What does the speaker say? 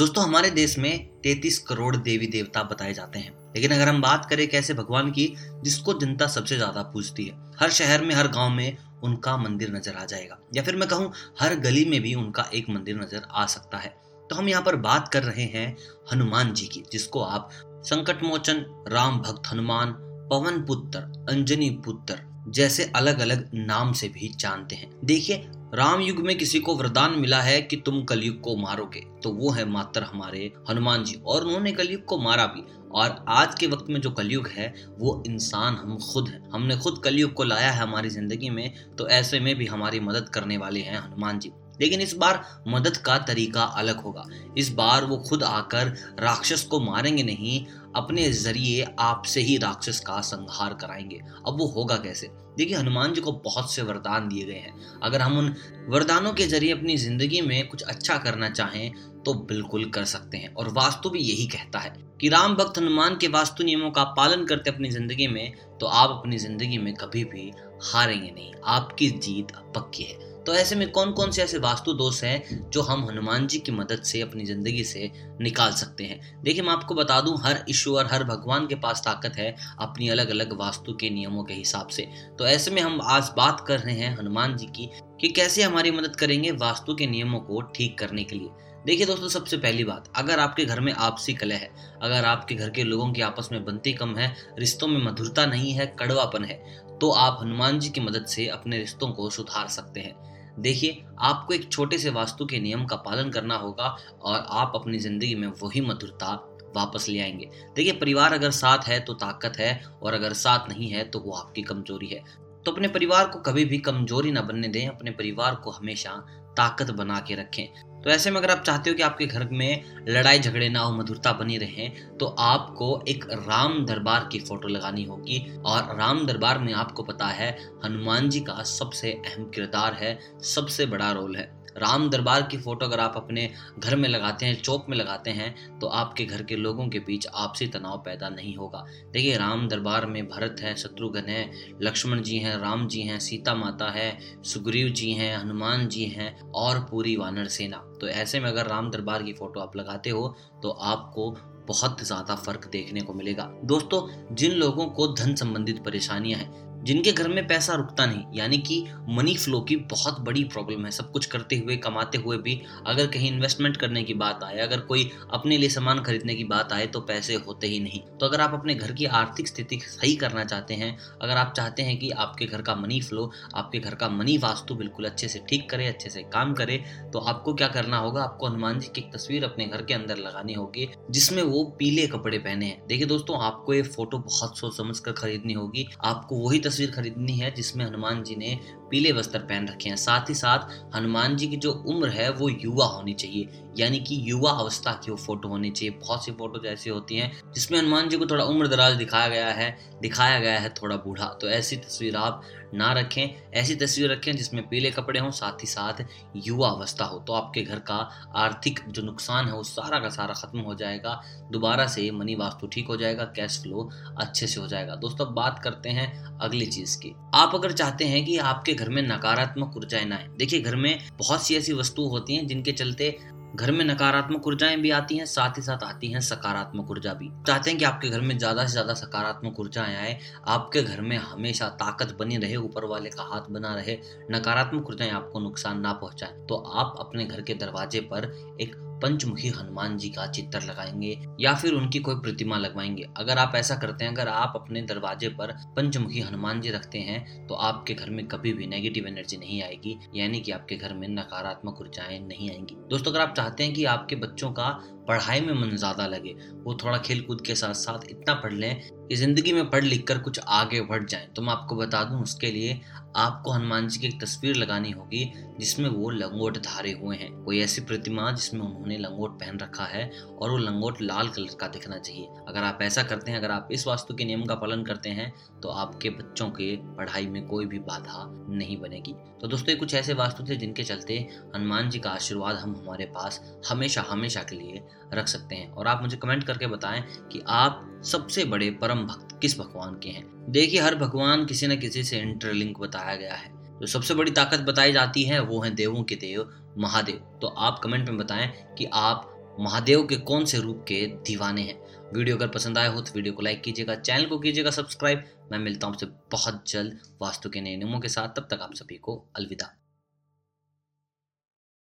दोस्तों, हमारे देश में 33 करोड़ देवी देवता बताए जाते हैं। लेकिन अगर हम बात करें कैसे भगवान की, जिसको जनता सबसे ज़्यादा पूछती है, हर शहर में, हर गाँव में उनका मंदिर नज़र आ जाएगा। या फिर मैं कहूँ, हर गली में भी उनका एक मंदिर नज़र आ सकता है। तो हम यहाँ पर बात कर रहे हैं हनुमान जी की, जिसको आप संकट मोचन राम भक्त हनुमान, पवन पुत्र, अंजनी पुत्र जैसे अलग अलग नाम से भी जानते हैं। देखिए राम युग में किसी को वरदान मिला है कि तुम कलयुग को मारोगे तो वो है मात्र हमारे हनुमान जी और उन्होंने कलयुग को मारा भी। और आज के वक्त में जो कलयुग है, वो इंसान हम खुद हैं। हमने खुद कलयुग को लाया है हमारी ज़िंदगी में तो ऐसे में भी हमारी मदद करने वाले हैं हनुमान जी। लेकिन इस बार मदद का तरीका अलग होगा। इस बार वो खुद आकर राक्षस को मारेंगे नहीं अपने ज़रिए आपसे ही राक्षस का संहार कराएँगे। अब वो होगा कैसे? देखिए, हनुमान जी को बहुत से वरदान दिए गए हैं। अगर हम उन वरदानों के ज़रिए अपनी ज़िंदगी में कुछ अच्छा करना चाहें तो बिल्कुल कर सकते हैं। और वास्तु भी यही कहता है कि राम भक्त हनुमान के वास्तु नियमों का पालन करते अपनी ज़िंदगी में तो आप अपनी ज़िंदगी में कभी भी हारेंगे नहीं। आपकी जीत पक्की है। तो ऐसे में कौन कौन से ऐसे वास्तु दोष हैं जो हम हनुमान जी की मदद से, अपनी ज़िंदगी से निकाल सकते हैं? देखिए, मैं आपको बता दूँ, हर ईश्वर हर भगवान के पास ताकत है अपनी अलग अलग वास्तु के नियमों के हिसाब से। तो ऐसे में हम आज बात कर रहे हैं हनुमान जी की कि कैसे हमारी मदद करेंगे वास्तु के नियमों को ठीक करने के लिए। देखिए दोस्तों, सबसे पहली बात, अगर आपके घर में आपसी कलह है, अगर आपके घर के लोगों की आपस में बनती कम है, रिश्तों में मधुरता नहीं है, कड़वापन है तो आप हनुमान जी की मदद से अपने रिश्तों को सुधार सकते हैं। देखिए, आपको एक छोटे से वास्तु के नियम का पालन करना होगा और आप अपनी ज़िंदगी में वही मधुरता वापस ले आएँगे। देखिए, परिवार अगर साथ है तो ताकत है और अगर साथ नहीं है तो वो आपकी कमज़ोरी है। तो अपने परिवार को कभी भी कमज़ोरी ना बनने दें, अपने परिवार को हमेशा ताकत बना के रखें। तो ऐसे में अगर आप चाहते हो कि आपके घर में लड़ाई झगड़े ना हो, मधुरता बनी रहे तो आपको एक राम दरबार की फ़ोटो लगानी होगी। और राम दरबार में आपको पता है, हनुमान जी का सबसे अहम किरदार है, सबसे बड़ा रोल है। राम दरबार की फ़ोटो अगर आप अपने घर में लगाते हैं, चौक में लगाते हैं तो आपके घर के लोगों के बीच आपसी तनाव पैदा नहीं होगा। देखिए, राम दरबार में भरत है, शत्रुघ्न है, लक्ष्मण जी हैं, राम जी हैं, सीता माता है, सुग्रीव जी हैं, हनुमान जी हैं और पूरी वानर सेना। तो ऐसे में अगर राम दरबार की फ़ोटो आप लगाते हो तो आपको बहुत ज़्यादा फ़र्क देखने को मिलेगा। दोस्तों, जिन लोगों को धन संबंधित परेशानियाँ हैं जिनके घर में पैसा रुकता नहीं, यानी कि मनी फ्लो की बहुत बड़ी प्रॉब्लम है। सब कुछ करते हुए, कमाते हुए भी अगर कहीं इन्वेस्टमेंट करने की बात आए, अगर कोई अपने लिए सामान खरीदने की बात आए तो पैसे होते ही नहीं। तो अगर आप अपने घर की आर्थिक स्थिति सही करना चाहते हैं, अगर आप चाहते हैं कि आपके घर का मनी फ्लो आपके घर का मनी वास्तु बिल्कुल अच्छे से ठीक करे, अच्छे से काम करे तो आपको क्या करना होगा? आपको हनुमान जी की एक तस्वीर अपने घर के अंदर लगानी होगी, जिसमें वो पीले कपड़े पहने हैं। देखिए दोस्तों, आपको ये फ़ोटो बहुत सोच समझ कर खरीदनी होगी। आपको वही खरीदनी है जिसमें हनुमान जी ने पीले वस्त्र पहन रखे हैं। साथ ही साथ हनुमान जी की जो उम्र है, वो युवा होनी चाहिए। यानी कि युवा अवस्था की वो फ़ोटो होनी चाहिए। बहुत सी फ़ोटो ऐसी होती हैं, जिसमें हनुमान जी को थोड़ा उम्र दराज दिखाया गया है, दिखाया गया है थोड़ा बूढ़ा। तो ऐसी तस्वीर आप ना रखें। ऐसी तस्वीर रखें जिसमें पीले कपड़े हों, साथ ही साथ युवा अवस्था हो। तो आपके घर का आर्थिक जो नुकसान है, वो सारा का सारा खत्म हो जाएगा। दोबारा से मनी वास्तु ठीक हो जाएगा, कैश फ्लो अच्छे से हो जाएगा। दोस्तों बात करते हैं अगली चीज़ की। आप अगर चाहते हैं कि आपके घर में नकारात्मक ऊर्जाएँ ना आए। देखिए, घर में बहुत सी ऐसी वस्तु होती हैं जिनके चलते घर में नकारात्मक ऊर्जाएँ भी आती हैं, साथ ही साथ आती हैं सकारात्मक ऊर्जा भी। चाहते हैं कि आपके घर में ज़्यादा से ज़्यादा सकारात्मक ऊर्जाएँ आए, आपके घर में हमेशा ताकत बनी रहे, ऊपर वाले का हाथ बना रहे, नकारात्मक ऊर्जाएँ आपको नुकसान ना पहुँचाए तो आप अपने घर के दरवाजे पर एक पंचमुखी हनुमान जी का चित्र लगाएँगे या फिर उनकी कोई प्रतिमा लगवाएँगे। अगर आप ऐसा करते हैं, अगर आप अपने दरवाजे पर पंचमुखी हनुमान जी रखते हैं तो आपके घर में कभी भी नेगेटिव एनर्जी नहीं आएगी, यानी कि आपके घर में नकारात्मक ऊर्जाएँ नहीं आएँगी। दोस्तों, अगर आप चाहते हैं कि आपके बच्चों का पढ़ाई में मन ज़्यादा लगे, वो थोड़ा खेल कूद के साथ साथ इतना पढ़ लें कि ज़िंदगी में पढ़ लिख कर कुछ आगे बढ़ जाए। तो मैं आपको बता दूँ, उसके लिए आपको हनुमान जी की एक तस्वीर लगानी होगी, जिसमें वो लंगोट धारे हुए हैं। कोई ऐसी प्रतिमा जिसमें उन्होंने लंगोट पहन रखा है और वो लंगोट लाल कलर का दिखना चाहिए। अगर आप ऐसा करते हैं, अगर आप इस वास्तु के नियम का पालन करते हैं तो आपके बच्चों के पढ़ाई में कोई भी बाधा नहीं बनेगी। तो दोस्तों कुछ ऐसे वास्तु थे जिनके चलते हनुमान जी का आशीर्वाद हम हमारे पास हमेशा हमेशा के लिए रख सकते हैं। और आप मुझे कमेंट करके बताएँ कि आप सबसे बड़े परम भक्त किस भगवान के हैं। देखिए, हर भगवान किसी न किसी से इंटरलिंक बताया गया है। जो सबसे बड़ी ताकत बताई जाती है, वो है देवों के देव, महादेव। तो आप कमेंट में बताएँ कि आप महादेव के कौन से रूप के दीवाने हैं। वीडियो अगर पसंद आया हो तो वीडियो को लाइक कीजिएगा चैनल को कीजिएगा सब्सक्राइब मैं मिलता हूँ आपसे बहुत जल्द वास्तु के नए नियमों के साथ। तब तक आप सभी को अलविदा।